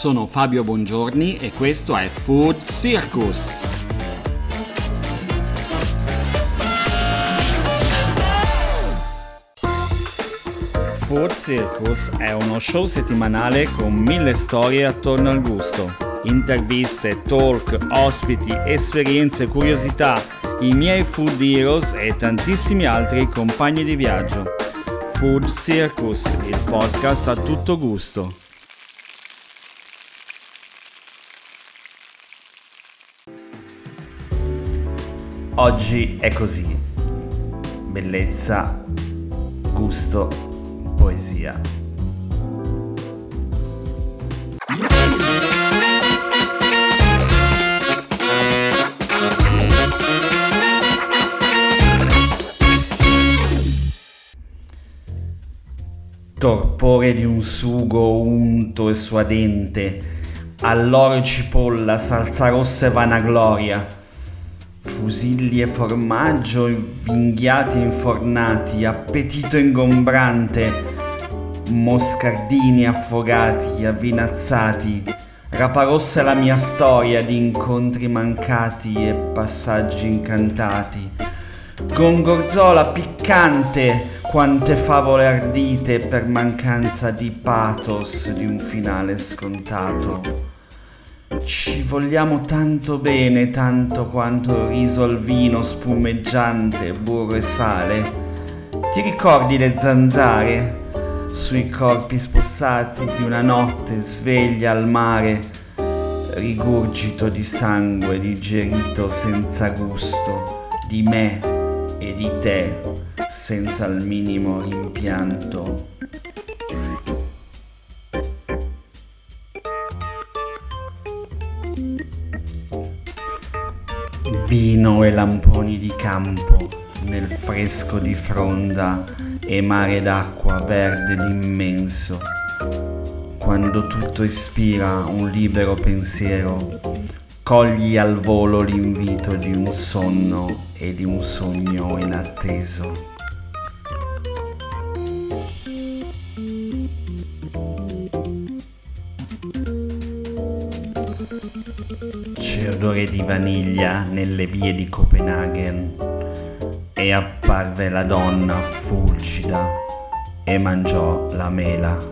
sono Fabio Bongiorni e questo è Food Circus. Food Circus è uno show settimanale con mille storie attorno al gusto. Interviste, talk, ospiti, esperienze, curiosità, i miei food heroes e tantissimi altri compagni di viaggio. Food Circus, il podcast a tutto gusto. Oggi è così. Bellezza, gusto, poesia. Torpore di un sugo unto e suadente, alloro cipolla, salsa rossa e vanagloria, fusilli e formaggio vinghiati e infornati, appetito ingombrante, moscardini affogati, avvinazzati, raparossa la mia storia di incontri mancati e passaggi incantati, gongorzola piccante, quante favole ardite per mancanza di pathos di un finale scontato. Ci vogliamo tanto bene, tanto quanto riso al vino spumeggiante, burro e sale. Ti ricordi le zanzare sui corpi spossati di una notte sveglia al mare, rigurgito di sangue digerito senza gusto, di me e di te senza il minimo rimpianto. Vino e lamponi di campo nel fresco di fronda e mare d'acqua verde l'immenso. Quando tutto ispira un libero pensiero, cogli al volo l'invito di un sonno e di un sogno inatteso. C'è odore di vaniglia nelle vie di Copenaghen e apparve la donna fulgida e mangiò la mela.